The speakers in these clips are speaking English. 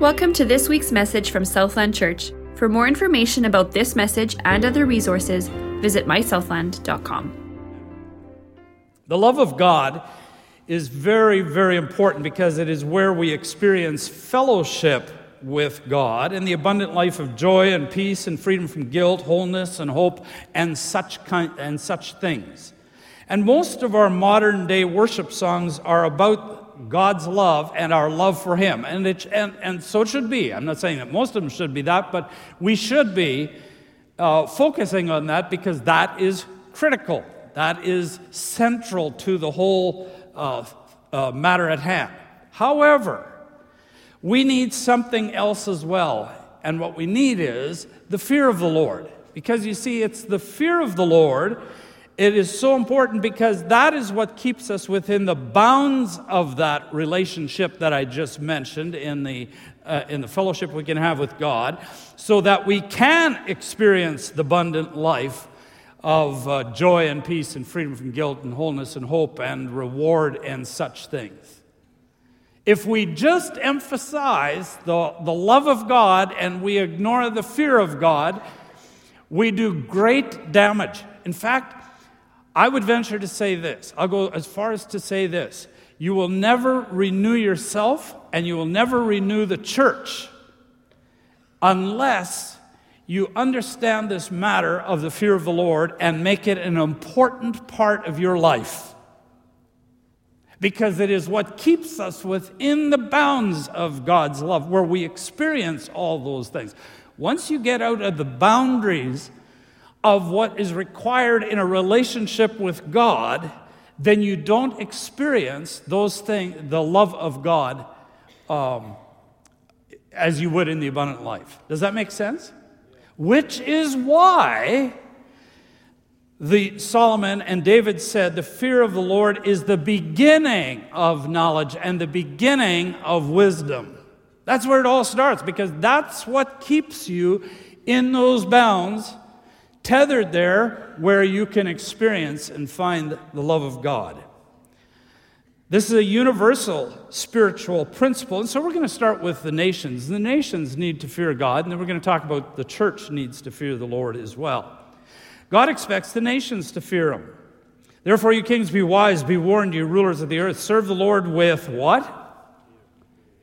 Welcome to this week's message from Southland Church. For more information about this message and other resources, visit mysouthland.com. The love of God is very, very important because it is where we experience fellowship with God and the abundant life of joy and peace and freedom from guilt, wholeness and hope and such kind, and such things. And most of our modern day worship songs are about God's love and our love for Him. And, it, and, and so it should be. I'm not saying that most of them should be that, but we should be uh, focusing on that because that is critical. That is central to the whole uh, uh, matter at hand. However, we need something else as well. And what we need is the fear of the Lord. Because you see, it's the fear of the Lord. It is so important because that is what keeps us within the bounds of that relationship that I just mentioned in the, uh, in the fellowship we can have with God, so that we can experience the abundant life of uh, joy and peace and freedom from guilt and wholeness and hope and reward and such things. If we just emphasize the, the love of God and we ignore the fear of God, we do great damage. In fact, I would venture to say this. I'll go as far as to say this. You will never renew yourself and you will never renew the church unless you understand this matter of the fear of the Lord and make it an important part of your life because it is what keeps us within the bounds of God's love, where we experience all those things. Once you get out of the boundaries of what is required in a relationship with God, then you don't experience those things, the love of God, um, as you would in the abundant life. Does that make sense? Which is why the Solomon and David said, The fear of the Lord is the beginning of knowledge and the beginning of wisdom. That's where it all starts because that's what keeps you in those bounds, tethered there where you can experience and find the love of God. This is a universal spiritual principle. And so we're going to start with the nations. The nations need to fear God, and then we're going to talk about the church needs to fear the Lord as well. God expects the nations to fear him. Therefore, you kings, be wise, be warned, you rulers of the earth. Serve the Lord with what?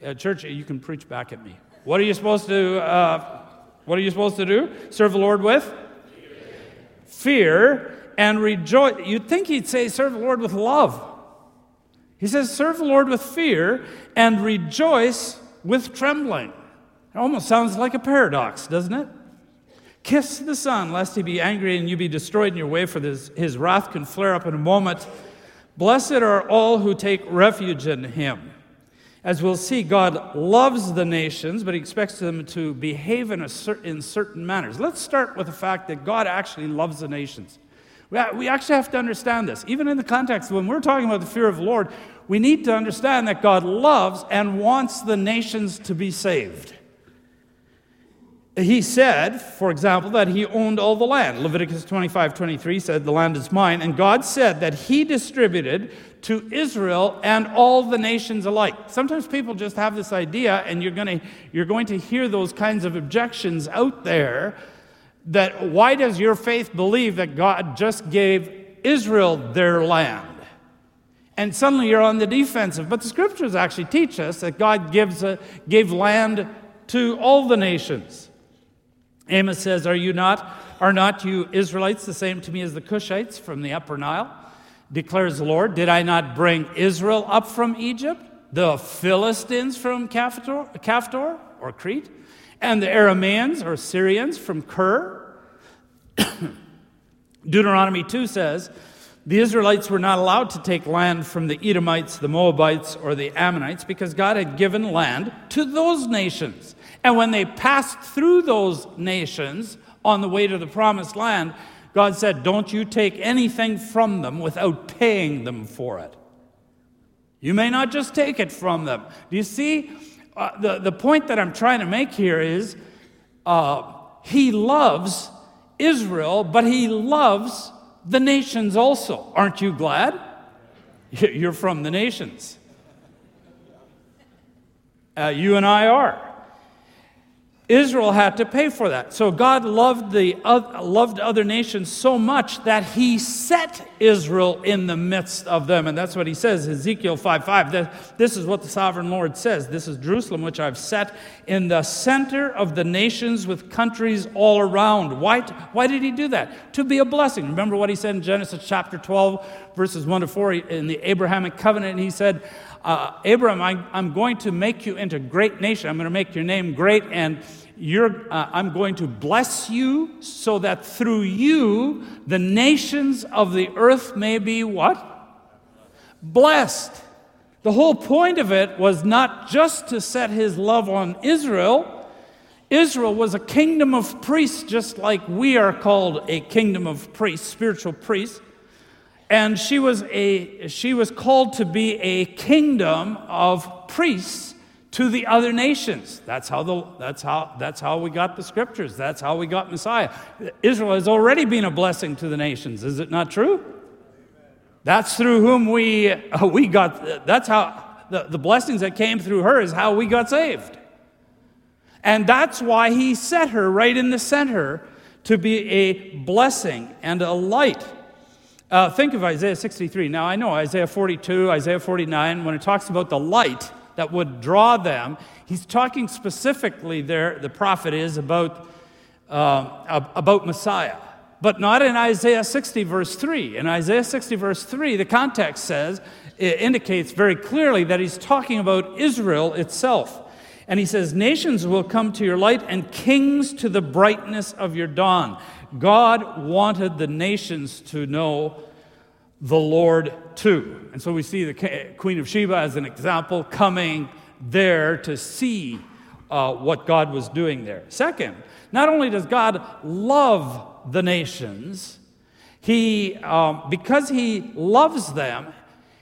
Uh, church, you can preach back at me. What are you supposed to? Uh, what are you supposed to do? Serve the Lord with fear and rejoice. You'd think he'd say, "Serve the Lord with love." He says, "Serve the Lord with fear and rejoice with trembling." It almost sounds like a paradox, doesn't it? Kiss the Son, lest he be angry and you be destroyed in your way, for this, his wrath can flare up in a moment. Blessed are all who take refuge in him. As we'll see, God loves the nations, but he expects them to behave in, cer- in certain manners. Let's start with the fact that God actually loves the nations. We actually have to understand this. Even in the context, when we're talking about the fear of the Lord, we need to understand that God loves and wants the nations to be saved. He said, for example, that he owned all the land. Leviticus 25 23 said, The land is mine. And God said that he distributed to Israel and all the nations alike. Sometimes people just have this idea, and you're, gonna, you're going to hear those kinds of objections out there that why does your faith believe that God just gave Israel their land? And suddenly you're on the defensive. But the scriptures actually teach us that God gives a, gave land to all the nations. Amos says, Are you not, are not you Israelites the same to me as the Cushites from the upper Nile? Declares the Lord, Did I not bring Israel up from Egypt, the Philistines from Caphtor, or Crete, and the Arameans or Syrians from Kir? Deuteronomy 2 says, the Israelites were not allowed to take land from the Edomites, the Moabites, or the Ammonites because God had given land to those nations. And when they passed through those nations on the way to the promised land, God said, Don't you take anything from them without paying them for it. You may not just take it from them. Do you see? Uh, the, the point that I'm trying to make here is uh, He loves Israel, but He loves the nations also. Aren't you glad? You're from the nations. Uh, you and I are. Israel had to pay for that. So God loved, the, loved other nations so much that he set Israel in the midst of them. And that's what he says, Ezekiel 5 5. This is what the sovereign Lord says. This is Jerusalem, which I've set in the center of the nations with countries all around. Why, why did he do that? To be a blessing. Remember what he said in Genesis chapter 12, verses 1 to 4, in the Abrahamic covenant? He said, uh, Abram, I, am going to make you into a great nation. I'm going to make your name great, and uh, I'm going to bless you so that through you the nations of the earth may be what? Blessed. The whole point of it was not just to set his love on Israel. Israel was a kingdom of priests, just like we are called a kingdom of priests, spiritual priests. And she was, a, she was called to be a kingdom of priests to the other nations. That's how, the, that's, how, that's how we got the scriptures. That's how we got Messiah. Israel has already been a blessing to the nations. Is it not true? That's through whom we, uh, we got, that's how the, the blessings that came through her is how we got saved. And that's why he set her right in the center to be a blessing and a light uh, think of Isaiah 63. Now, I know Isaiah 42, Isaiah 49, when it talks about the light that would draw them, he's talking specifically there, the prophet is, about, uh, about Messiah. But not in Isaiah 60, verse 3. In Isaiah 60, verse 3, the context says, it indicates very clearly that he's talking about Israel itself. And he says, Nations will come to your light, and kings to the brightness of your dawn. God wanted the nations to know the Lord too. And so we see the Queen of Sheba as an example coming there to see uh, what God was doing there. Second, not only does God love the nations, he, um, because he loves them,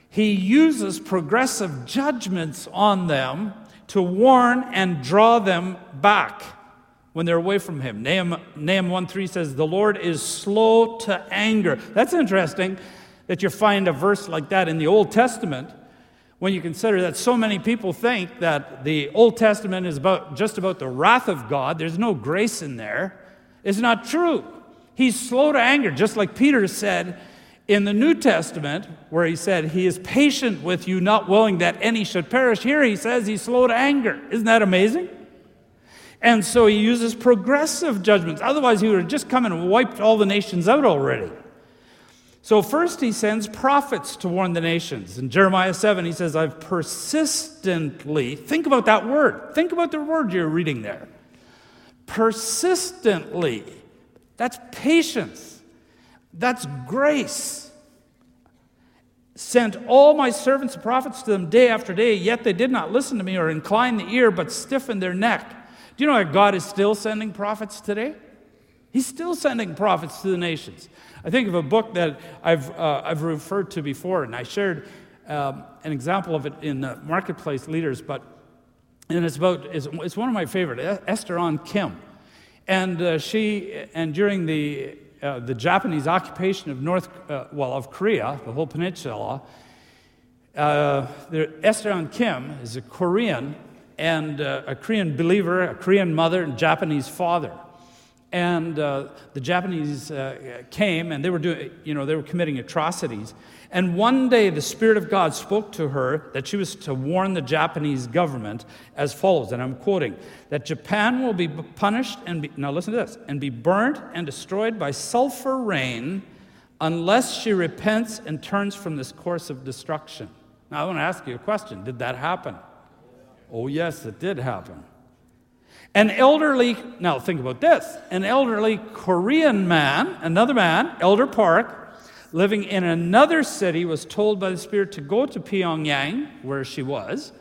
he uses progressive judgments on them to warn and draw them back when they're away from him. Nahum, Nahum 1 3 says, The Lord is slow to anger. That's interesting that you find a verse like that in the Old Testament when you consider that so many people think that the Old Testament is about, just about the wrath of God. There's no grace in there. It's not true. He's slow to anger, just like Peter said in the New Testament, where he said, He is patient with you, not willing that any should perish. Here he says he's slow to anger. Isn't that amazing? And so he uses progressive judgments. Otherwise, he would have just come and wiped all the nations out already. So, first, he sends prophets to warn the nations. In Jeremiah 7, he says, I've persistently, think about that word. Think about the word you're reading there. Persistently. That's patience, that's grace. Sent all my servants and prophets to them day after day, yet they did not listen to me or incline the ear, but stiffened their neck. Do you know that God is still sending prophets today? He's still sending prophets to the nations. I think of a book that I've, uh, I've referred to before, and I shared um, an example of it in the Marketplace Leaders, but and it's about it's, it's one of my favorite, Esther Ahn Kim, and uh, she and during the uh, the Japanese occupation of North uh, well of Korea, the whole peninsula. Uh, Esther Ahn Kim is a Korean and uh, a Korean believer, a Korean mother, and Japanese father. And uh, the Japanese uh, came and they were doing, you know, they were committing atrocities. And one day the Spirit of God spoke to her that she was to warn the Japanese government as follows, and I'm quoting, that Japan will be punished and be, now listen to this, and be burnt and destroyed by sulfur rain unless she repents and turns from this course of destruction. Now I want to ask you a question Did that happen? Oh, yes, it did happen. Ahn elderly, now think about this an elderly Korean man, another man, Elder Park, living in another city, was told by the Spirit to go to Pyongyang, where she was,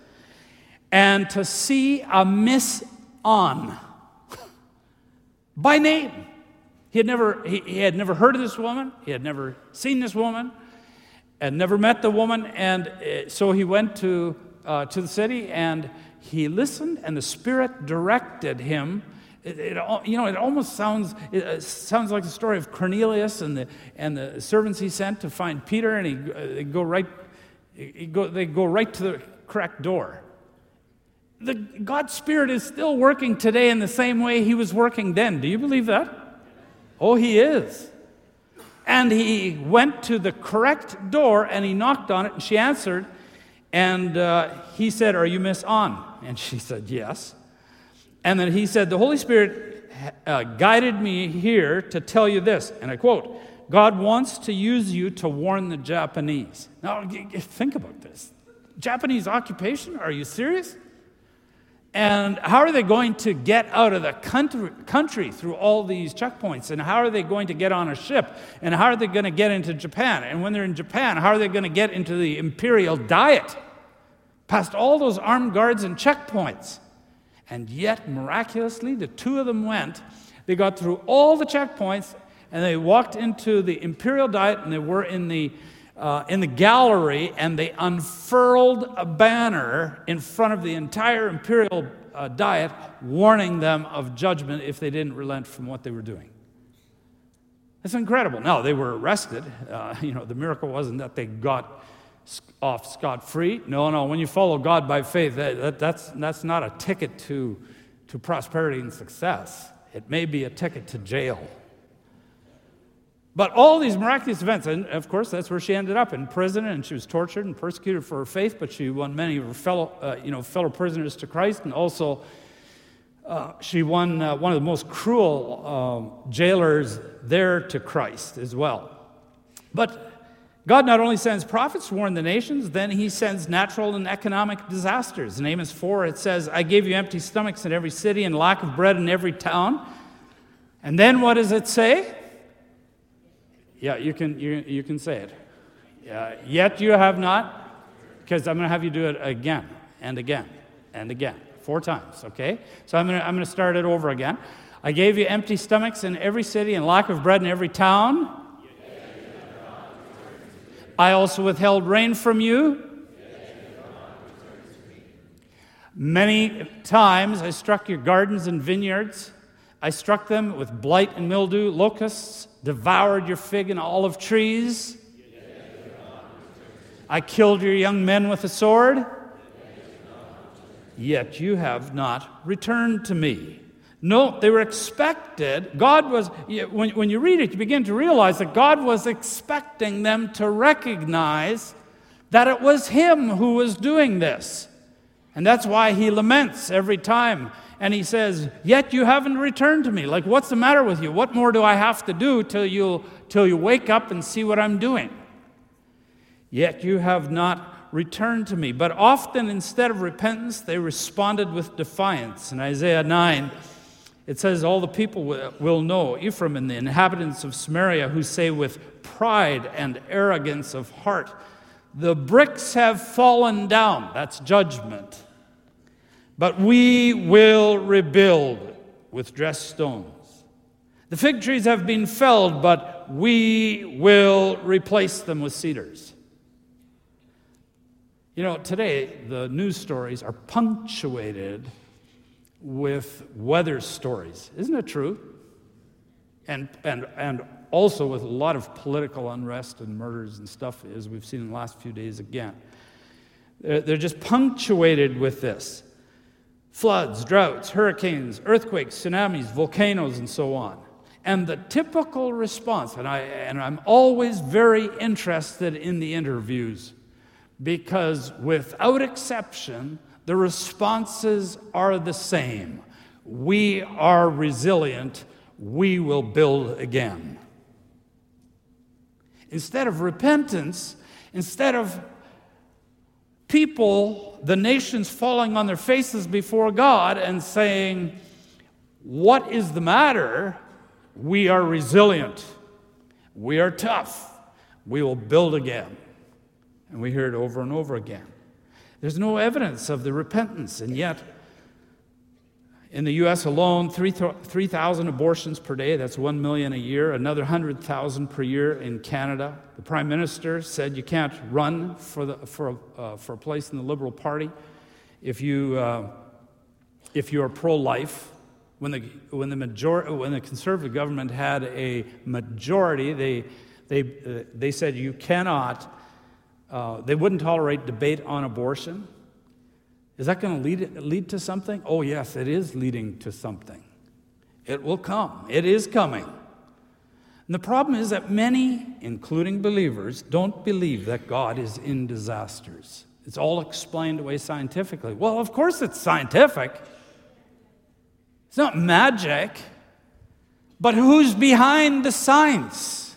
and to see a Miss An by name. He had, never, he, he had never heard of this woman, he had never seen this woman, and never met the woman, and uh, so he went to uh, to the city and he listened, and the Spirit directed him. It, it, you know, it almost sounds, it sounds like the story of Cornelius and the, and the servants he sent to find Peter, and he, they, go right, go, they go right to the correct door. the God's Spirit is still working today in the same way He was working then. Do you believe that? Oh, He is. And he went to the correct door and he knocked on it, and she answered. And uh, he said, Are you Miss Ahn? And she said, Yes. And then he said, The Holy Spirit uh, guided me here to tell you this. And I quote, God wants to use you to warn the Japanese. Now, think about this. Japanese occupation? Are you serious? And how are they going to get out of the country, country, through all these checkpoints? And how are they going to get on a ship? And how are they going to get into Japan? And when they're in Japan, how are they going to get into the imperial diet? Past all those armed guards and checkpoints. And yet, miraculously, the two of them went. They got through all the checkpoints and they walked into the imperial diet and they were in the uh, in the gallery and they unfurled a banner in front of the entire imperial uh, diet, warning them of judgment if they didn't relent from what they were doing. It's incredible. Now, they were arrested. Uh, you know, the miracle wasn't that they got off scot free. No, no, when you follow God by faith, that, that, that's, that's not a ticket to, to prosperity and success. It may be a ticket to jail. But all these miraculous events, and of course, that's where she ended up in prison, and she was tortured and persecuted for her faith. But she won many of her fellow, uh, you know, fellow prisoners to Christ, and also uh, she won uh, one of the most cruel um, jailers there to Christ as well. But God not only sends prophets to warn the nations, then He sends natural and economic disasters. In Amos 4, it says, "I gave you empty stomachs in every city and lack of bread in every town." And then what does it say? Yeah, you can, you, you can say it. Yeah, yet you have not, because I'm going to have you do it again and again and again, four times, okay? So I'm going to, I'm going to start it over again. I gave you empty stomachs in every city and lack of bread in every town. I also withheld rain from you. Many times I struck your gardens and vineyards. I struck them with blight and mildew, locusts devoured your fig and olive trees. I killed your young men with a sword. Yet you have not returned to me. No, they were expected. God was, when, when you read it, you begin to realize that God was expecting them to recognize that it was Him who was doing this. And that's why He laments every time and he says, Yet you haven't returned to me. Like, what's the matter with you? What more do I have to do till you, till you wake up and see what I'm doing? Yet you have not returned to me. But often, instead of repentance, they responded with defiance. In Isaiah 9, it says, All the people will know, Ephraim and the inhabitants of Samaria, who say with pride and arrogance of heart, The bricks have fallen down. That's judgment. But we will rebuild with dressed stones. The fig trees have been felled, but we will replace them with cedars. You know, today the news stories are punctuated with weather stories. Isn't it true? And, and, and also with a lot of political unrest and murders and stuff, as we've seen in the last few days again. They're, they're just punctuated with this floods, droughts, hurricanes, earthquakes, tsunamis, volcanoes, and so on. And the typical response, and, I, and I'm always very interested in the interviews because without exception, the responses are the same. We are resilient, we will build again. Instead of repentance, instead of people, the nations falling on their faces before God and saying, What is the matter? We are resilient. We are tough. We will build again. And we hear it over and over again. There's no evidence of the repentance, and yet in the US alone, 3,000 abortions per day, that's 1 million a year, another 100,000 per year in Canada. The Prime Minister said you can't run for, the, for, uh, for a place in the Liberal Party if you, uh, if you are pro life. When the, when, the major, when the Conservative government had a majority, they, they, uh, they said you cannot, uh, they wouldn't tolerate debate on abortion. Is that going to lead, lead to something? Oh, yes, it is leading to something. It will come. It is coming. And the problem is that many, including believers, don't believe that God is in disasters. It's all explained away scientifically. Well, of course it's scientific. It's not magic. But who's behind the science?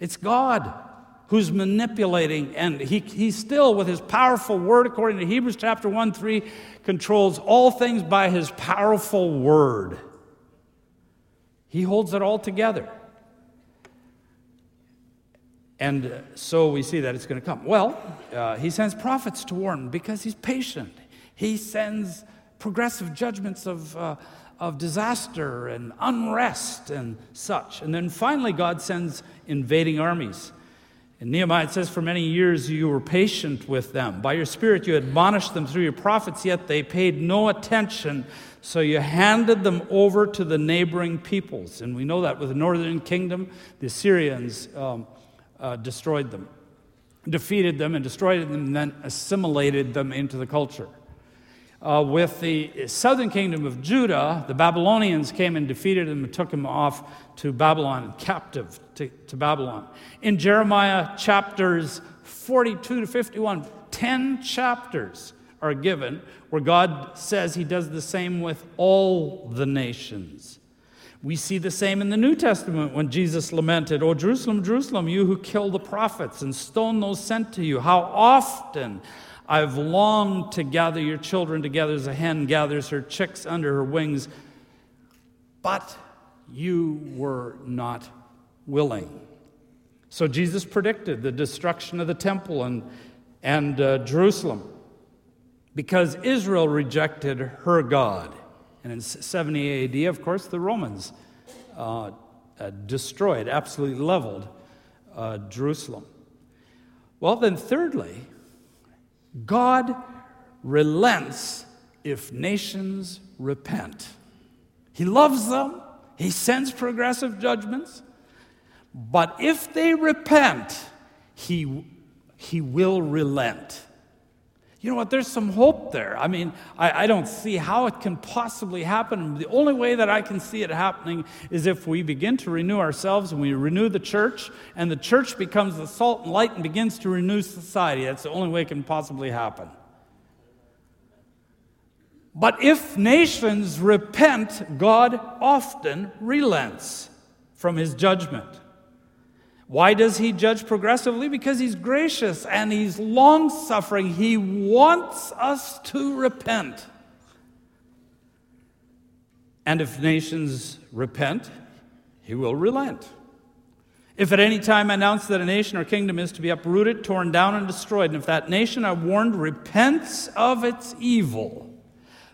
It's God who's manipulating, and he, he still, with his powerful word, according to Hebrews chapter 1 3, controls all things by his powerful word. He holds it all together. And so we see that it's going to come. Well, uh, he sends prophets to warn because he's patient. He sends progressive judgments of, uh, of disaster and unrest and such. And then finally, God sends invading armies. In Nehemiah, it says, For many years you were patient with them. By your Spirit you admonished them through your prophets, yet they paid no attention. So you handed them over to the neighboring peoples. And we know that with the northern kingdom, the Assyrians um, uh, destroyed them, defeated them, and destroyed them, and then assimilated them into the culture. Uh, with the southern kingdom of Judah, the Babylonians came and defeated them and took them off to Babylon, captive to, to Babylon. In Jeremiah chapters 42 to 51, 10 chapters are given where God says he does the same with all the nations. We see the same in the New Testament when Jesus lamented, O Jerusalem, Jerusalem, you who kill the prophets and stone those sent to you, how often I've longed to gather your children together as a hen gathers her chicks under her wings, but you were not willing. So Jesus predicted the destruction of the temple and, and uh, Jerusalem because Israel rejected her God. And in 70 AD, of course, the Romans uh, uh, destroyed, absolutely leveled uh, Jerusalem. Well, then, thirdly, God relents if nations repent. He loves them, He sends progressive judgments, but if they repent, He, he will relent. You know what? There's some hope there. I mean, I, I, don't see how it can possibly happen. The only way that I can see it happening is if we begin to renew ourselves and we renew the church, and the church becomes the salt and light and begins to renew society. That's the only way it can possibly happen. But if nations repent, God often relents from his judgment. Why does he judge progressively? Because he's gracious and he's long suffering. He wants us to repent. And if nations repent, he will relent. If at any time I announce that a nation or kingdom is to be uprooted, torn down, and destroyed, and if that nation I warned repents of its evil,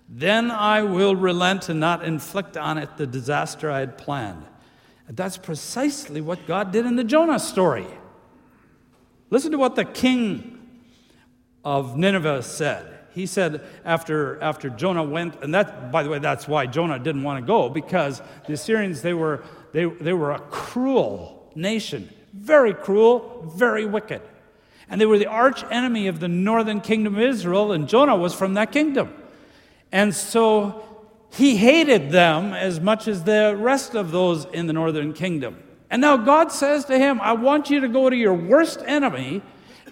then I will relent and not inflict on it the disaster I had planned. That's precisely what God did in the Jonah story. Listen to what the king of Nineveh said. He said after, after Jonah went, and that, by the way, that's why Jonah didn't want to go, because the Assyrians, they were, they, they were a cruel nation, very cruel, very wicked. And they were the arch enemy of the northern kingdom of Israel, and Jonah was from that kingdom. And so he hated them as much as the rest of those in the northern kingdom. And now God says to him, I want you to go to your worst enemy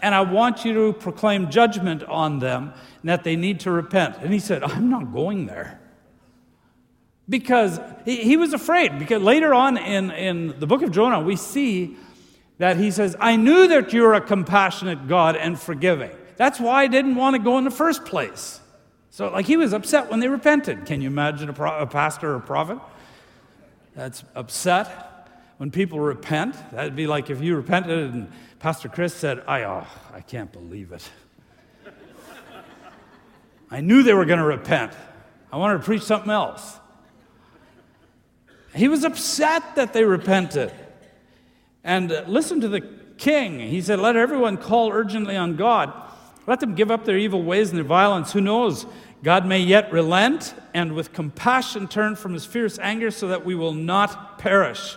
and I want you to proclaim judgment on them and that they need to repent. And he said, I'm not going there. Because he, he was afraid. Because later on in, in the book of Jonah, we see that he says, I knew that you're a compassionate God and forgiving. That's why I didn't want to go in the first place. So, like, he was upset when they repented. Can you imagine a, pro- a pastor or a prophet that's upset when people repent? That'd be like if you repented and Pastor Chris said, I, oh, I can't believe it. I knew they were going to repent. I wanted to preach something else. He was upset that they repented. And uh, listen to the king. He said, Let everyone call urgently on God let them give up their evil ways and their violence. Who knows? God may yet relent and with compassion turn from his fierce anger so that we will not perish.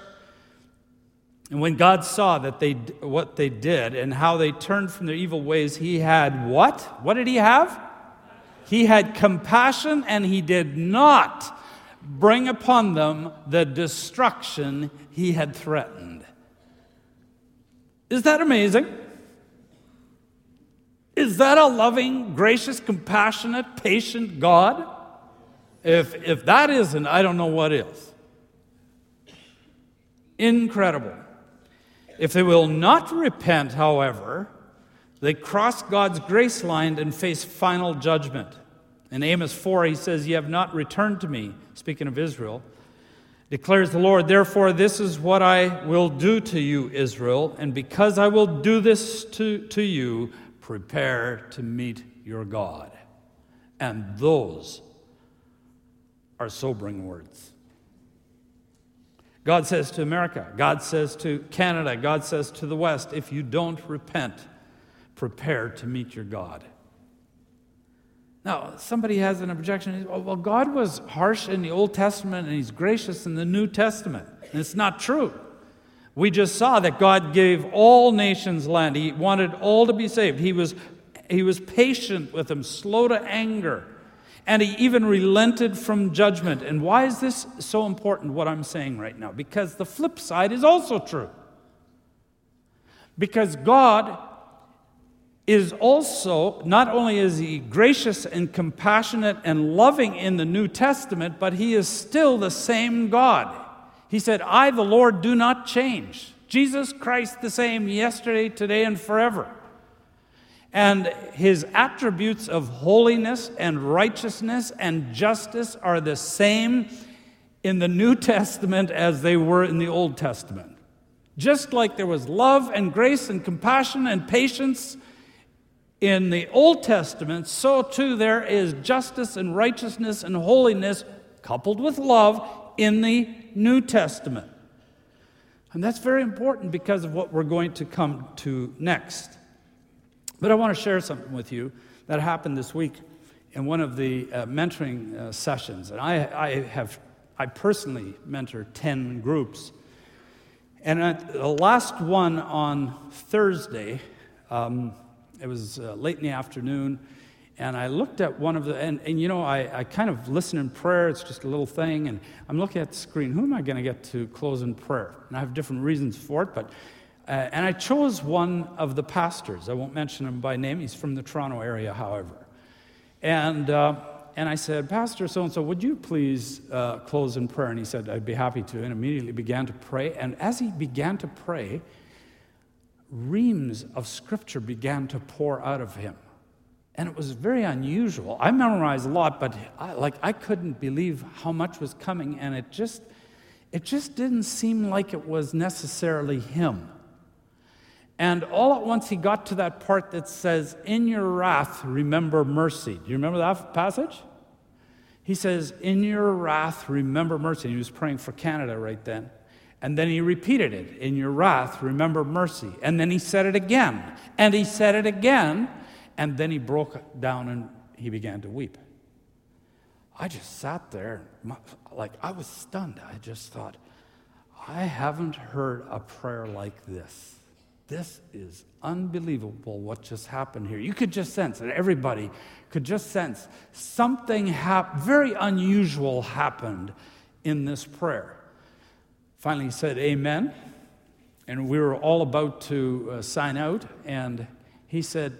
And when God saw that they what they did and how they turned from their evil ways, he had what? What did he have? He had compassion and he did not bring upon them the destruction he had threatened. Is that amazing? Is that a loving, gracious, compassionate, patient God? If, if that isn't, I don't know what is. Incredible. If they will not repent, however, they cross God's grace line and face final judgment. In Amos 4, he says, Ye have not returned to me, speaking of Israel, declares the Lord. Therefore, this is what I will do to you, Israel, and because I will do this to, to you, prepare to meet your God. And those are sobering words. God says to America, God says to Canada, God says to the West, if you don't repent, prepare to meet your God. Now, somebody has an objection. Oh, well, God was harsh in the Old Testament and He's gracious in the New Testament. And it's not true. We just saw that God gave all nations land. He wanted all to be saved. He was, he was patient with them, slow to anger and he even relented from judgment. And why is this so important, what I'm saying right now? Because the flip side is also true. Because God is also, not only is he gracious and compassionate and loving in the New Testament, but he is still the same God. He said, I, the Lord, do not change. Jesus Christ, the same yesterday, today, and forever. And his attributes of holiness and righteousness and justice are the same in the New Testament as they were in the Old Testament. Just like there was love and grace and compassion and patience in the Old Testament, so too there is justice and righteousness and holiness coupled with love in the New Testament. And that's very important because of what we're going to come to next. But I want to share something with you that happened this week in one of the uh, mentoring uh, sessions. And I, I, have, I personally mentor 10 groups. And at the last one on Thursday, um, it was uh, late in the afternoon, and I looked at one of the, and, and you know, I, I kind of listen in prayer, it's just a little thing, and I'm looking at the screen, who am I going to get to close in prayer? And I have different reasons for it, but uh, and I chose one of the pastors. I won't mention him by name. He's from the Toronto area, however. And, uh, and I said, Pastor so and so, would you please uh, close in prayer? And he said, I'd be happy to. And immediately began to pray. And as he began to pray, reams of scripture began to pour out of him. And it was very unusual. I memorized a lot, but I, like I couldn't believe how much was coming, and it just it just didn't seem like it was necessarily him. And all at once he got to that part that says, In your wrath, remember mercy. Do you remember that passage? He says, In your wrath, remember mercy. He was praying for Canada right then. And then he repeated it, In your wrath, remember mercy. And then he said it again. And he said it again. And then he broke down and he began to weep. I just sat there, like I was stunned. I just thought, I haven't heard a prayer like this. This is unbelievable what just happened here. You could just sense it. Everybody could just sense something hap- very unusual happened in this prayer. Finally, he said, Amen. And we were all about to uh, sign out. And he said,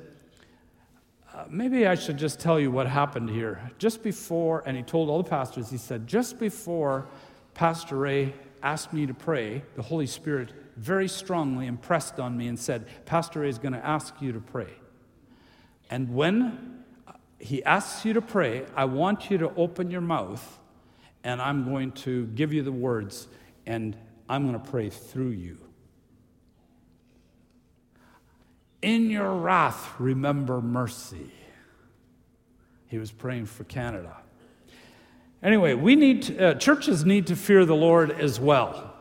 uh, Maybe I should just tell you what happened here. Just before, and he told all the pastors, he said, Just before Pastor Ray asked me to pray, the Holy Spirit very strongly impressed on me and said, Pastor Ray is going to ask you to pray. And when he asks you to pray, I want you to open your mouth and I'm going to give you the words and I'm going to pray through you. In your wrath, remember mercy. He was praying for Canada. Anyway, we need to, uh, churches need to fear the Lord as well.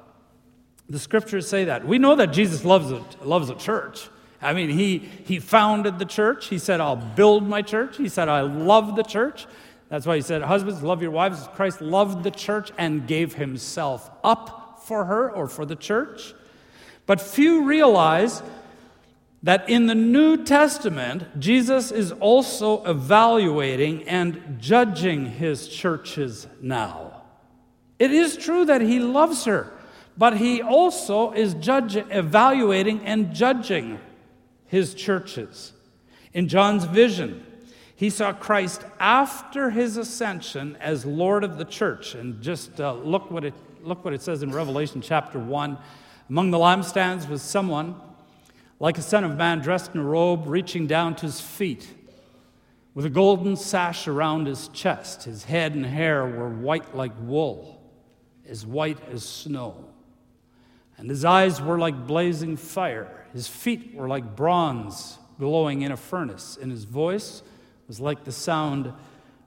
The scriptures say that. We know that Jesus loves a, loves a church. I mean, he, he founded the church. He said, I'll build my church. He said, I love the church. That's why he said, Husbands, love your wives. Christ loved the church and gave himself up for her or for the church. But few realize that in the New Testament, Jesus is also evaluating and judging his churches now. It is true that he loves her, but he also is judging, evaluating and judging his churches. In John's vision, he saw Christ after his ascension as Lord of the church. And just uh, look, what it, look what it says in Revelation chapter 1. Among the lampstands was someone like a son of man dressed in a robe reaching down to his feet, with a golden sash around his chest. His head and hair were white like wool, as white as snow. And his eyes were like blazing fire. His feet were like bronze glowing in a furnace, and his voice was like the sound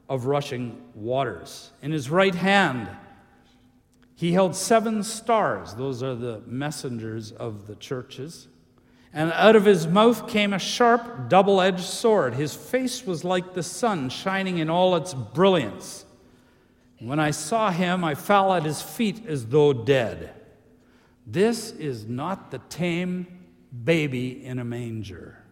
of rushing waters. In his right hand, he held seven stars. Those are the messengers of the churches. And out of his mouth came a sharp, double edged sword. His face was like the sun, shining in all its brilliance. When I saw him, I fell at his feet as though dead. This is not the tame baby in a manger.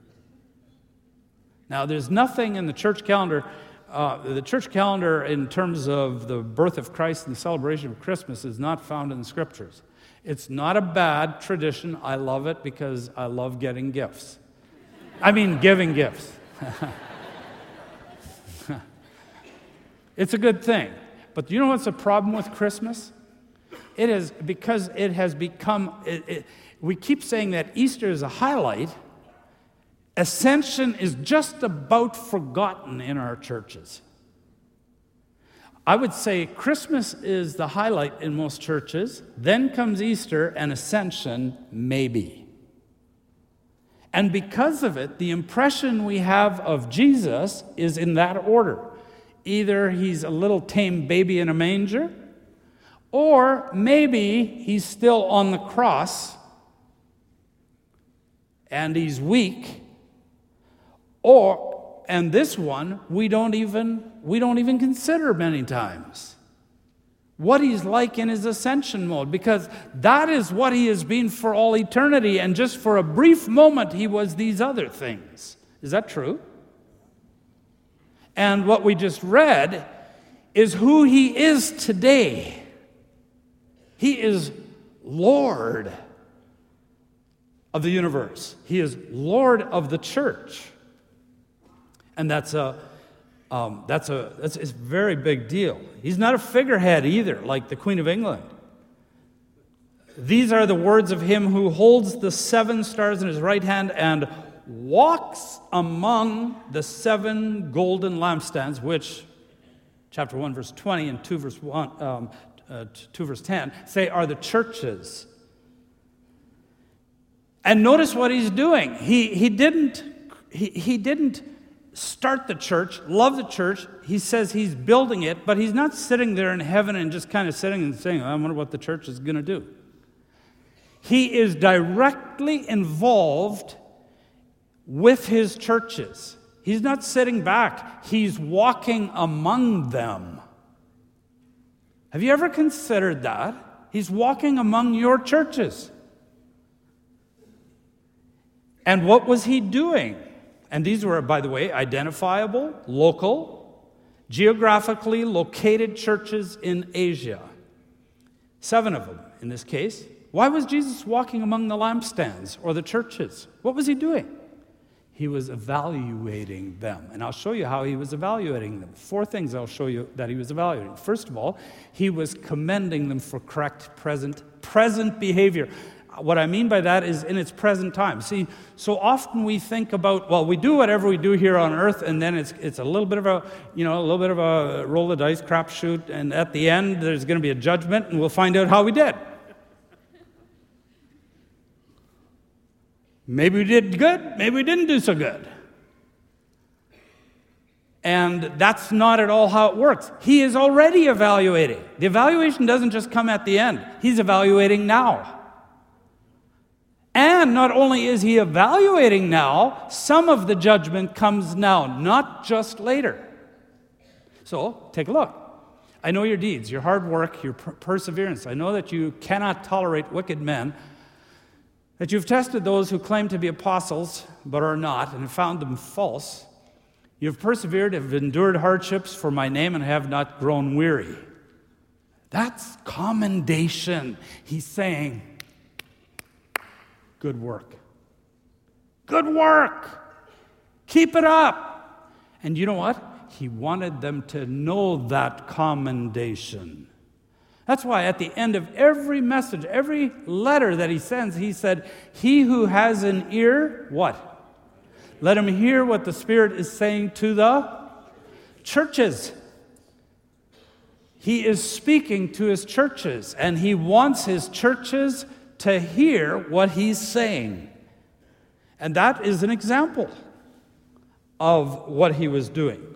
Now, there's nothing in the church calendar, uh, the church calendar in terms of the birth of Christ and the celebration of Christmas is not found in the scriptures. It's not a bad tradition. I love it because I love getting gifts. I mean, giving gifts. it's a good thing. But you know what's the problem with Christmas? It is because it has become, it, it, we keep saying that Easter is a highlight. Ascension is just about forgotten in our churches. I would say Christmas is the highlight in most churches. Then comes Easter and Ascension, maybe. And because of it, the impression we have of Jesus is in that order. Either he's a little tame baby in a manger, or maybe he's still on the cross and he's weak, or and this one we don't even we don't even consider many times what he's like in his ascension mode because that is what he has been for all eternity and just for a brief moment he was these other things. Is that true? And what we just read is who he is today. He is lord of the universe. He is lord of the church. And that's a, um, that's a, that's a very big deal. He's not a figurehead either, like the Queen of England. These are the words of him who holds the seven stars in his right hand and walks among the seven golden lampstands, which, chapter 1, verse 20, and 2, verse, 1, um, uh, 2, verse 10, say are the churches. And notice what he's doing. He, he, didn't, he, he didn't start the church, love the church. He says he's building it, but he's not sitting there in heaven and just kind of sitting and saying, I wonder what the church is going to do. He is directly involved with his churches. He's not sitting back, he's walking among them. Have you ever considered that? He's walking among your churches. And what was he doing? And these were, by the way, identifiable, local, geographically located churches in Asia. Seven of them in this case. Why was Jesus walking among the lampstands or the churches? What was he doing? He was evaluating them. And I'll show you how he was evaluating them. Four things I'll show you that he was evaluating. First of all, he was commending them for correct present present behavior what I mean by that is in its present time. See, so often we think about, well, we do whatever we do here on earth, and then it's, it's a little bit of a, you know, a little bit of a roll the dice crapshoot, and at the end there's going to be a judgment, and we'll find out how we did. Maybe we did good, maybe we didn't do so good. And that's not at all how it works. He is already evaluating. The evaluation doesn't just come at the end, he's evaluating now. And not only is he evaluating now, some of the judgment comes now, not just later. So take a look. I know your deeds, your hard work, your per- perseverance. I know that you cannot tolerate wicked men. that you've tested those who claim to be apostles but are not and found them false. You've persevered, have endured hardships for my name, and have not grown weary. That's commendation. He's saying, Good work. Good work. Keep it up. And you know what? He wanted them to know that commendation. That's why at the end of every message, every letter that he sends, he said, He who has an ear, what? Let him hear what the Spirit is saying to the churches. He is speaking to his churches, and he wants his churches to hear what he's saying. And that is an example of what he was doing.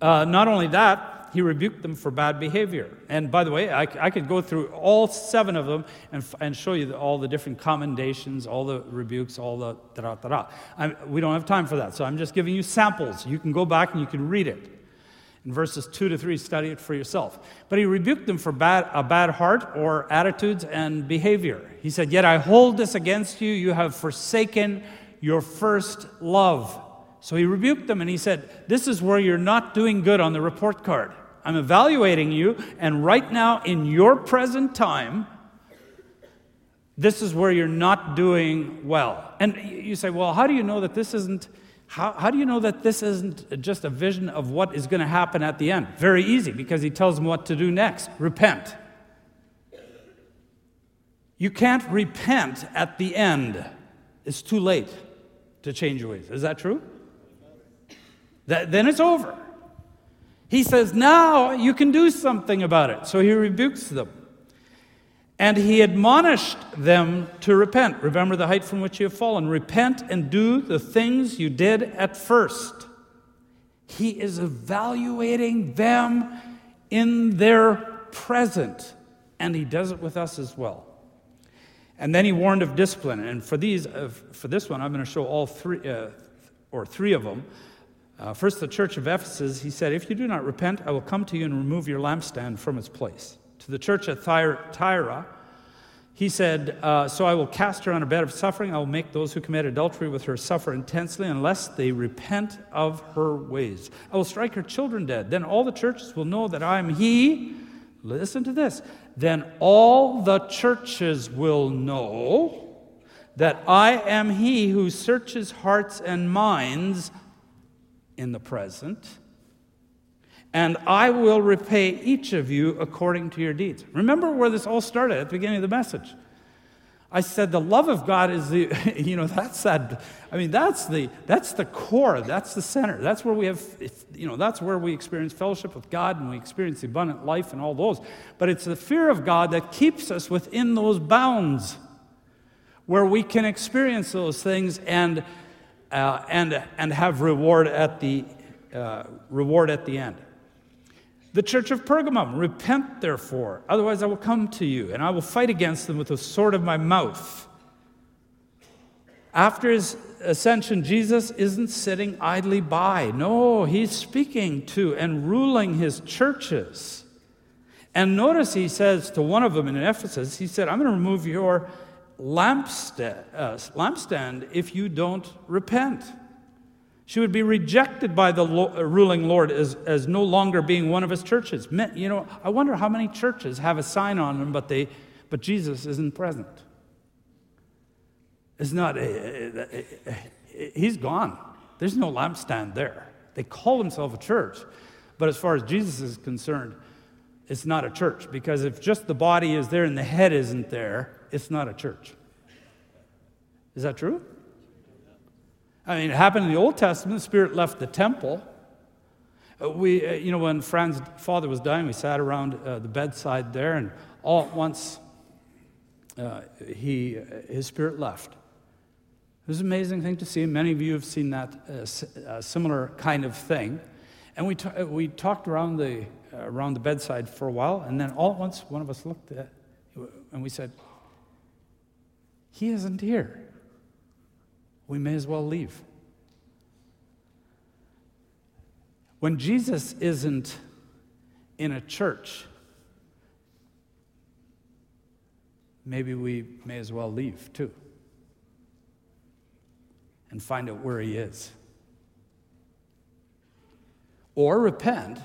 Uh, not only that, he rebuked them for bad behavior. And by the way, I, I could go through all seven of them and, and show you the, all the different commendations, all the rebukes, all the da da da. We don't have time for that, so I'm just giving you samples. You can go back and you can read it. In verses 2 to 3, study it for yourself. But he rebuked them for bad, a bad heart or attitudes and behavior. He said, Yet I hold this against you. You have forsaken your first love. So he rebuked them and he said, This is where you're not doing good on the report card. I'm evaluating you, and right now, in your present time, this is where you're not doing well. And you say, well, how do you know that this isn't? How, how do you know that this isn't just a vision of what is going to happen at the end? Very easy, because he tells them what to do next repent. You can't repent at the end, it's too late to change your ways. Is that true? That, then it's over. He says, Now you can do something about it. So he rebukes them. And he admonished them to repent. Remember the height from which you have fallen. Repent and do the things you did at first. He is evaluating them in their present, and he does it with us as well. And then he warned of discipline. And for these, uh, for this one, I'm going to show all three, uh, or three of them. Uh, first, the church of Ephesus, he said, If you do not repent, I will come to you and remove your lampstand from its place. To the church at Thyatira, he said, uh, So I will cast her on a bed of suffering. I will make those who commit adultery with her suffer intensely unless they repent of her ways. I will strike her children dead. Then all the churches will know that I am he. Listen to this. Then all the churches will know that I am he who searches hearts and minds in the present, and I will repay each of you according to your deeds. Remember where this all started at the beginning of the message. I said the love of God is the, you know, that's that, I mean, that's the, that's the core, that's the center. That's where we have, you know, that's where we experience fellowship with God and we experience abundant life and all those. But it's the fear of God that keeps us within those bounds where we can experience those things and uh, and, and have reward at, the, uh, reward at the end. The church of Pergamum, repent therefore, otherwise I will come to you, and I will fight against them with the sword of my mouth. After his ascension, Jesus isn't sitting idly by. No, he's speaking to and ruling his churches. And notice he says to one of them in Ephesus, he said, I'm going to remove your lampstand, uh, lampstand if you don't repent. She would be rejected by the uh, ruling Lord as, as no longer being one of his churches. You know, I wonder how many churches have a sign on them, but, they, but Jesus isn't present. It's not, uh, uh, he's gone. There's no lampstand there. They call themselves a church, but as far as Jesus is concerned, it's not a church because if just the body is there and the head isn't there, it's not a church. Is that true? I mean, it happened in the Old Testament. The Spirit left the temple. Uh, we, uh, you know, when Fran's father was dying, we sat around uh, the bedside there, and all at once, uh, he, uh, his spirit left. It was an amazing thing to see. Many of you have seen that similar kind of thing. And we, t- we talked around the, around the bedside for a while, and then all at once, one of us looked at and we said, he isn't here. We may as well leave. When Jesus isn't in a church, maybe we may as well leave too and find out where he is. Or repent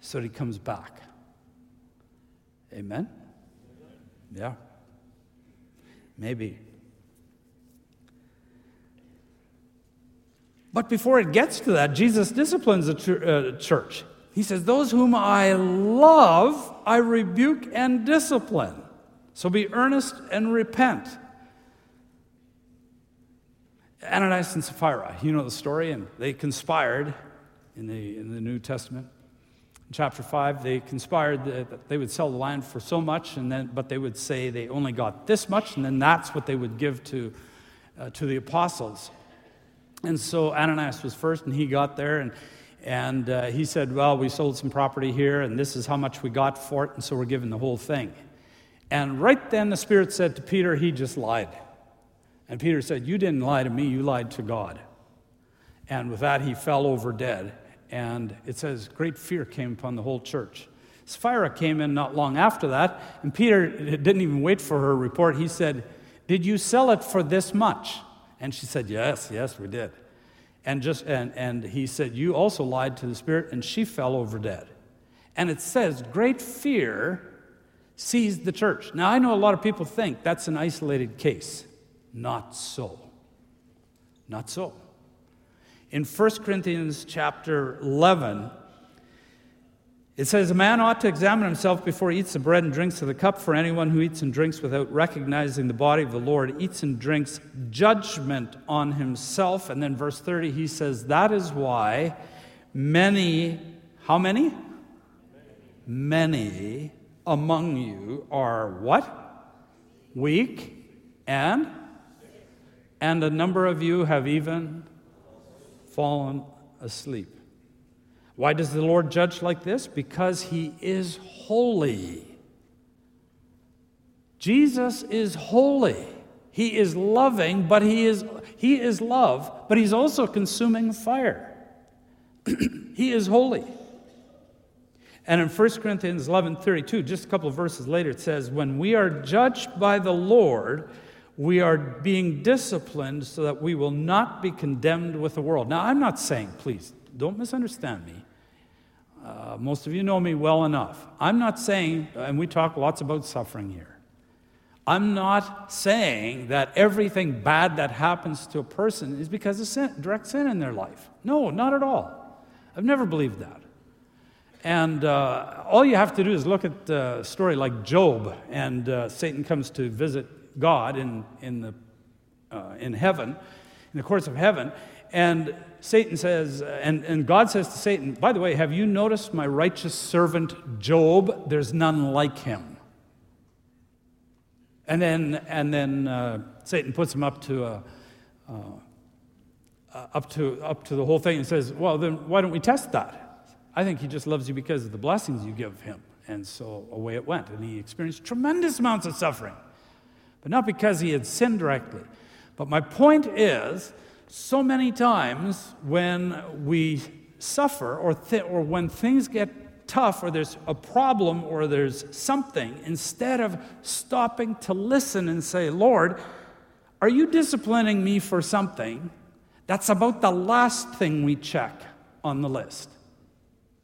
so that he comes back. Amen? Yeah. Maybe. But before it gets to that, Jesus disciplines the uh, church. He says, Those whom I love, I rebuke and discipline. So be earnest and repent. Ananias and Sapphira, you know the story, and they conspired in the, in the New Testament. In chapter 5, they conspired that they would sell the land for so much, and then, but they would say they only got this much, and then that's what they would give to, uh, to the apostles. And so Ananias was first, and he got there, and, and uh, he said, Well, we sold some property here, and this is how much we got for it, and so we're giving the whole thing. And right then the Spirit said to Peter, He just lied. And Peter said, You didn't lie to me, you lied to God. And with that, he fell over dead. And it says, Great fear came upon the whole church. Sapphira came in not long after that, and Peter didn't even wait for her report. He said, Did you sell it for this much? And she said, Yes, yes, we did. And, just, and, and he said, You also lied to the Spirit, and she fell over dead. And it says, Great fear seized the church. Now, I know a lot of people think that's an isolated case. Not so. Not so. In 1 Corinthians chapter 11, it says, A man ought to examine himself before he eats the bread and drinks of the cup, for anyone who eats and drinks without recognizing the body of the Lord eats and drinks judgment on himself. And then verse 30, he says, That is why many, how many? Many among you are what? Weak and? And a number of you have even fallen asleep. Why does the Lord judge like this? Because he is holy. Jesus is holy. He is loving, but he is, he is love, but he's also consuming fire. he is holy. And in 1 Corinthians 11 32, just a couple of verses later, it says, When we are judged by the Lord, we are being disciplined so that we will not be condemned with the world. Now, I'm not saying, please, don't misunderstand me. Uh, most of you know me well enough. I'm not saying, and we talk lots about suffering here. I'm not saying that everything bad that happens to a person is because of sin, direct sin in their life. No, not at all. I've never believed that. And uh, all you have to do is look at a story like Job, and uh, Satan comes to visit God in, in, the, uh, in heaven, in the courts of heaven. And Satan says, and, and God says to Satan, By the way, have you noticed my righteous servant Job? There's none like him. And then, and then uh, Satan puts him up to, a, uh, uh, up, to, up to the whole thing and says, Well, then why don't we test that? I think he just loves you because of the blessings you give him. And so away it went. And he experienced tremendous amounts of suffering but not because he had sinned directly. But my point is so many times when we suffer or, th- or when things get tough or there's a problem or there's something, instead of stopping to listen and say, Lord, are you disciplining me for something? That's about the last thing we check on the list.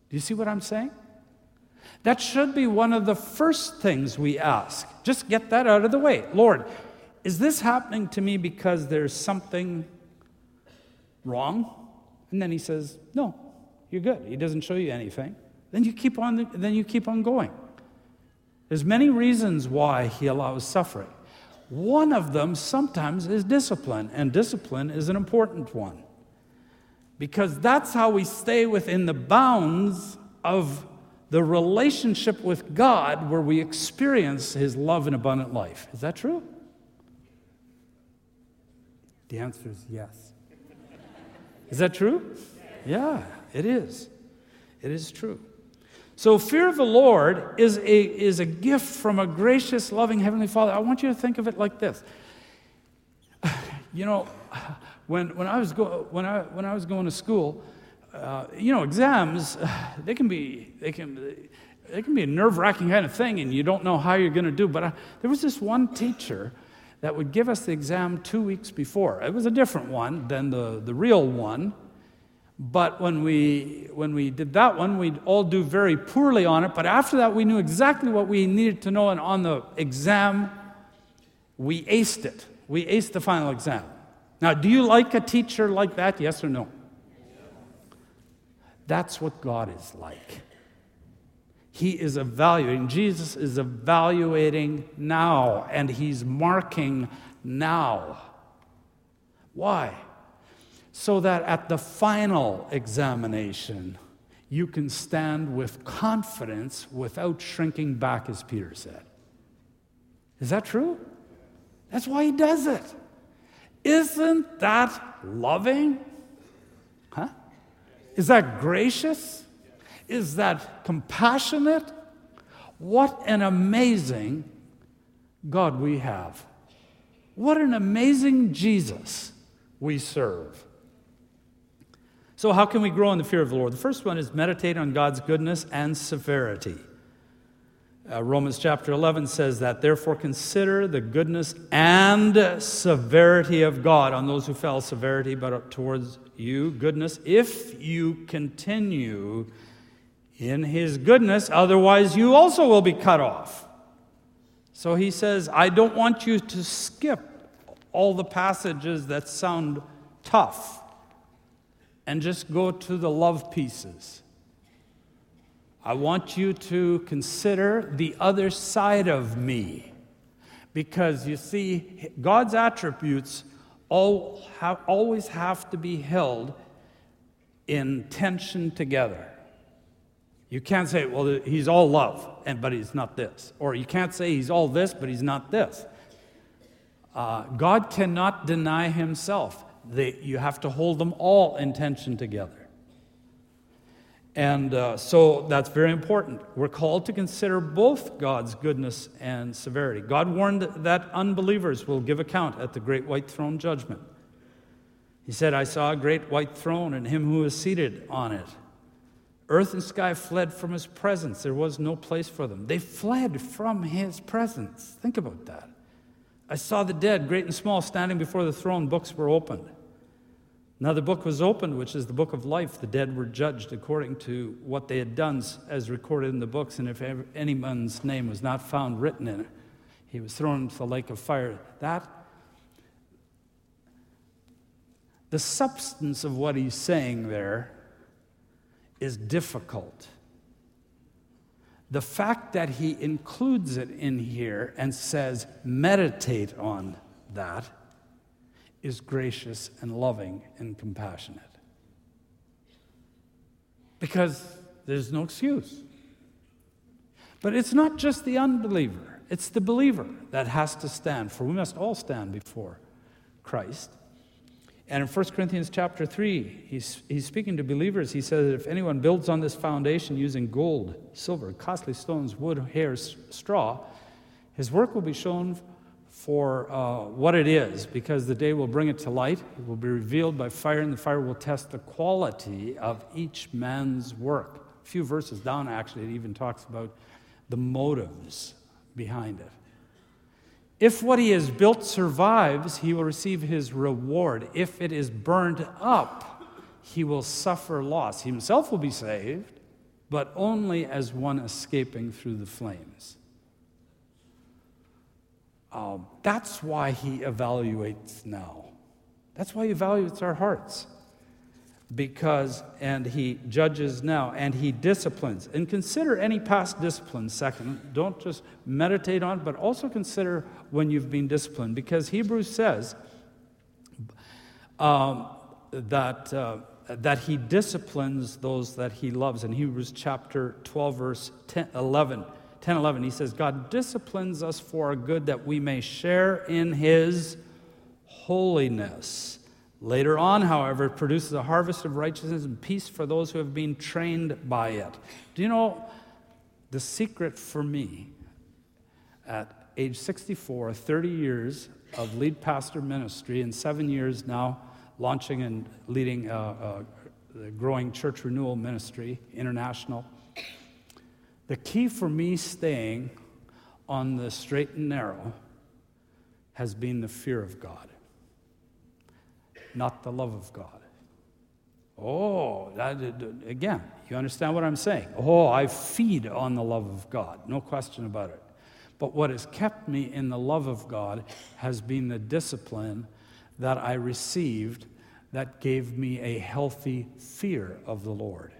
Do you see what I'm saying? That should be one of the first things we ask. Just get that out of the way. Lord, is this happening to me because there's something wrong? And then he says, No, you're good. He doesn't show you anything. Then you keep on, then you keep on going. There's many reasons why he allows suffering. One of them sometimes is discipline, and discipline is an important one. Because that's how we stay within the bounds of the relationship with God where we experience His love and abundant life. Is that true? The answer is yes. Is that true? Yeah, it is. It is true. So, fear of the Lord is a, is a gift from a gracious, loving Heavenly Father. I want you to think of it like this. You know, when, when, I, was go, when, I, when I was going to school, uh, you know, exams, they can be, they can, it can be a nerve wracking kind of thing, and you don't know how you're going to do. But I, there was this one teacher that would give us the exam two weeks before. It was a different one than the, the real one. But when we, when we did that one, we'd all do very poorly on it. But after that, we knew exactly what we needed to know. And on the exam, we aced it. We aced the final exam. Now, do you like a teacher like that? Yes or no? That's what God is like. He is evaluating, Jesus is evaluating now, and he's marking now. Why? So that at the final examination, you can stand with confidence without shrinking back, as Peter said. Is that true? That's why he does it. Isn't that loving? Huh? Is that gracious? Is that compassionate? What an amazing God we have. What an amazing Jesus we serve. So, how can we grow in the fear of the Lord? The first one is meditate on God's goodness and severity. Uh, Romans chapter 11 says that, therefore, consider the goodness and severity of God on those who fell, severity, but towards you, goodness, if you continue in his goodness, otherwise you also will be cut off. So he says, I don't want you to skip all the passages that sound tough and just go to the love pieces. I want you to consider the other side of me. Because you see, God's attributes all have, always have to be held in tension together. You can't say, well, he's all love, and, but he's not this. Or you can't say he's all this, but he's not this. Uh, God cannot deny himself. They, you have to hold them all in tension together. And uh, so that's very important. We're called to consider both God's goodness and severity. God warned that unbelievers will give account at the great white throne judgment. He said, I saw a great white throne and him who is seated on it Earth and sky fled from his presence. There was no place for them. They fled from his presence. Think about that. I saw the dead, great and small, standing before the throne. Books were opened. Another book was opened, which is the book of life. The dead were judged according to what they had done as recorded in the books. And if anyone's name was not found written in it, he was thrown into the lake of fire. That, the substance of what he's saying there is difficult. The fact that he includes it in here and says, meditate on that, is gracious and loving and compassionate. Because there's no excuse. But it's not just the unbeliever, it's the believer that has to stand, for we must all stand before Christ. And in 1 Corinthians chapter 3, he's, he's speaking to believers. He says that if anyone builds on this foundation using gold, silver, costly stones, wood, hair, straw, his work will be shown for uh, what it is, because the day will bring it to light. It will be revealed by fire, and the fire will test the quality of each man's work. A few verses down, actually, it even talks about the motives behind it. If what he has built survives, he will receive his reward. If it is burned up, he will suffer loss. He himself will be saved, but only as one escaping through the flames. Um, that's why he evaluates now. That's why he evaluates our hearts because, and he judges now, and he disciplines. And consider any past discipline second. Don't just meditate on but also consider when you've been disciplined. Because Hebrews says um, that, uh, that he disciplines those that he loves. In Hebrews chapter 12, verse 10, 11, 10, 11, he says, God disciplines us for our good that we may share in his holiness. Later on, however, it produces a harvest of righteousness and peace for those who have been trained by it. Do you know the secret for me at age 64, 30 years of lead pastor ministry, and seven years now launching and leading a, a, a growing church renewal ministry, international? The key for me staying on the straight and narrow has been the fear of God, not the love of God. Oh, that, again, you understand what I'm saying? Oh, I feed on the love of God, no question about it. But what has kept me in the love of God has been the discipline that I received that gave me a healthy fear of the Lord.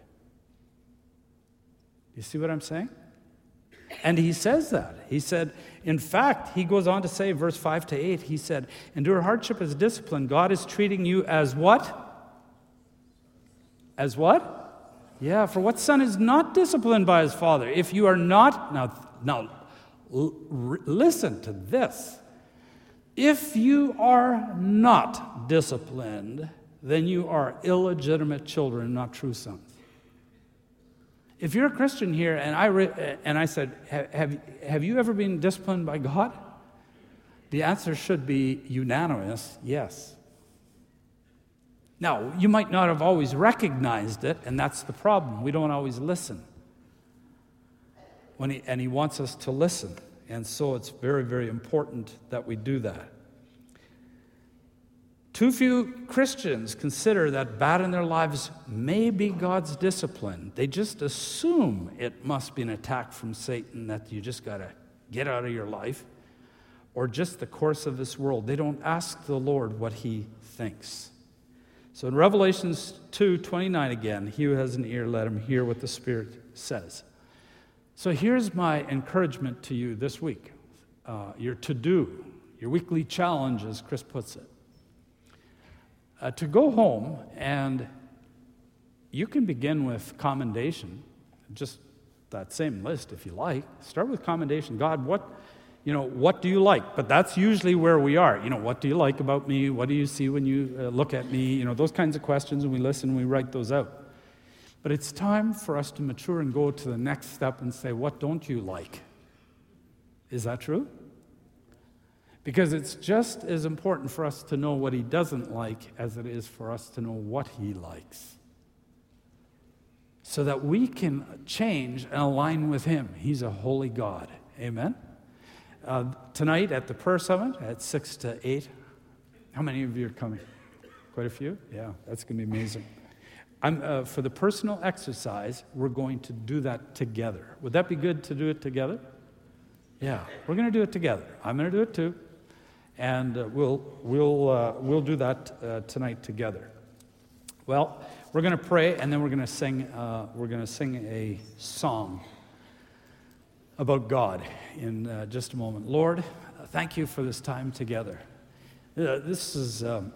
You see what I'm saying? And he says that. He said, in fact, he goes on to say, verse 5 to 8, he said, Endure hardship as discipline. God is treating you as what? As what? Yeah, for what son is not disciplined by his father? If you are not, now, now listen to this. If you are not disciplined, then you are illegitimate children, not true sons. If you're a Christian here and I, re- and I said, have, have you ever been disciplined by God? The answer should be unanimous yes. Now, you might not have always recognized it, and that's the problem. We don't always listen. When he, and he wants us to listen. And so it's very, very important that we do that. Too few Christians consider that bad in their lives may be God's discipline. They just assume it must be an attack from Satan that you just got to get out of your life or just the course of this world. They don't ask the Lord what he thinks. So in Revelations 2 29 again, he who has an ear, let him hear what the Spirit says. So here's my encouragement to you this week uh, your to do, your weekly challenge, as Chris puts it uh, to go home and you can begin with commendation, just that same list if you like. Start with commendation. God, what, you know, what do you like? But that's usually where we are. You know, what do you like about me? What do you see when you uh, look at me? You know, those kinds of questions, and we listen, and we write those out. But it's time for us to mature and go to the next step and say, what don't you like? Is that true? Because it's just as important for us to know what he doesn't like as it is for us to know what he likes. So that we can change and align with him. He's a holy God. Amen? Uh, tonight at the prayer summit at 6 to 8, how many of you are coming? Quite a few? Yeah, that's going to be amazing. Uh, for the personal exercise, we're going to do that together. Would that be good to do it together? Yeah, we're going to do it together. I'm going to do it too and uh, we'll, we'll, uh, we'll do that uh, tonight together. Well, we're going to pray, and then we're going to sing, we're going to sing a song about God in just a moment. Lord, thank you for this time together. This, is, um,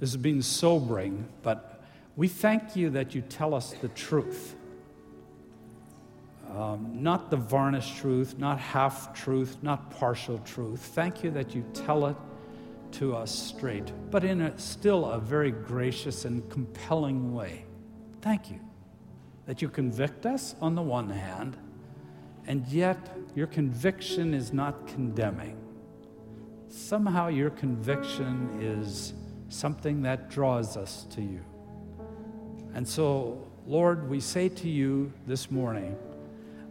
this has been sobering, but we thank you that you tell us the truth um, not the varnished truth, not half truth, not partial truth. Thank you that you tell it to us straight, but in a, still a very gracious and compelling way. Thank you that you convict us on the one hand, and yet your conviction is not condemning. Somehow your conviction is something that draws us to you. And so, Lord, we say to you this morning,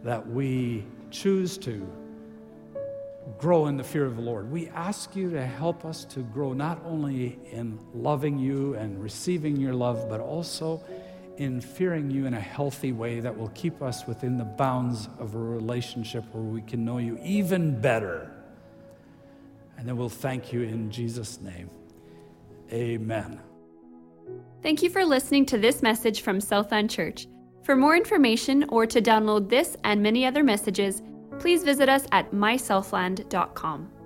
that we choose to grow in the fear of the Lord. We ask you to help us to grow not only in loving you and receiving your love, but also in fearing you in a healthy way that will keep us within the bounds of a relationship where we can know you even better. And then we'll thank you in Jesus' name. Amen. Thank you for listening to this message from Southland Church. For more information or to download this and many other messages, please visit us at mysouthland.com.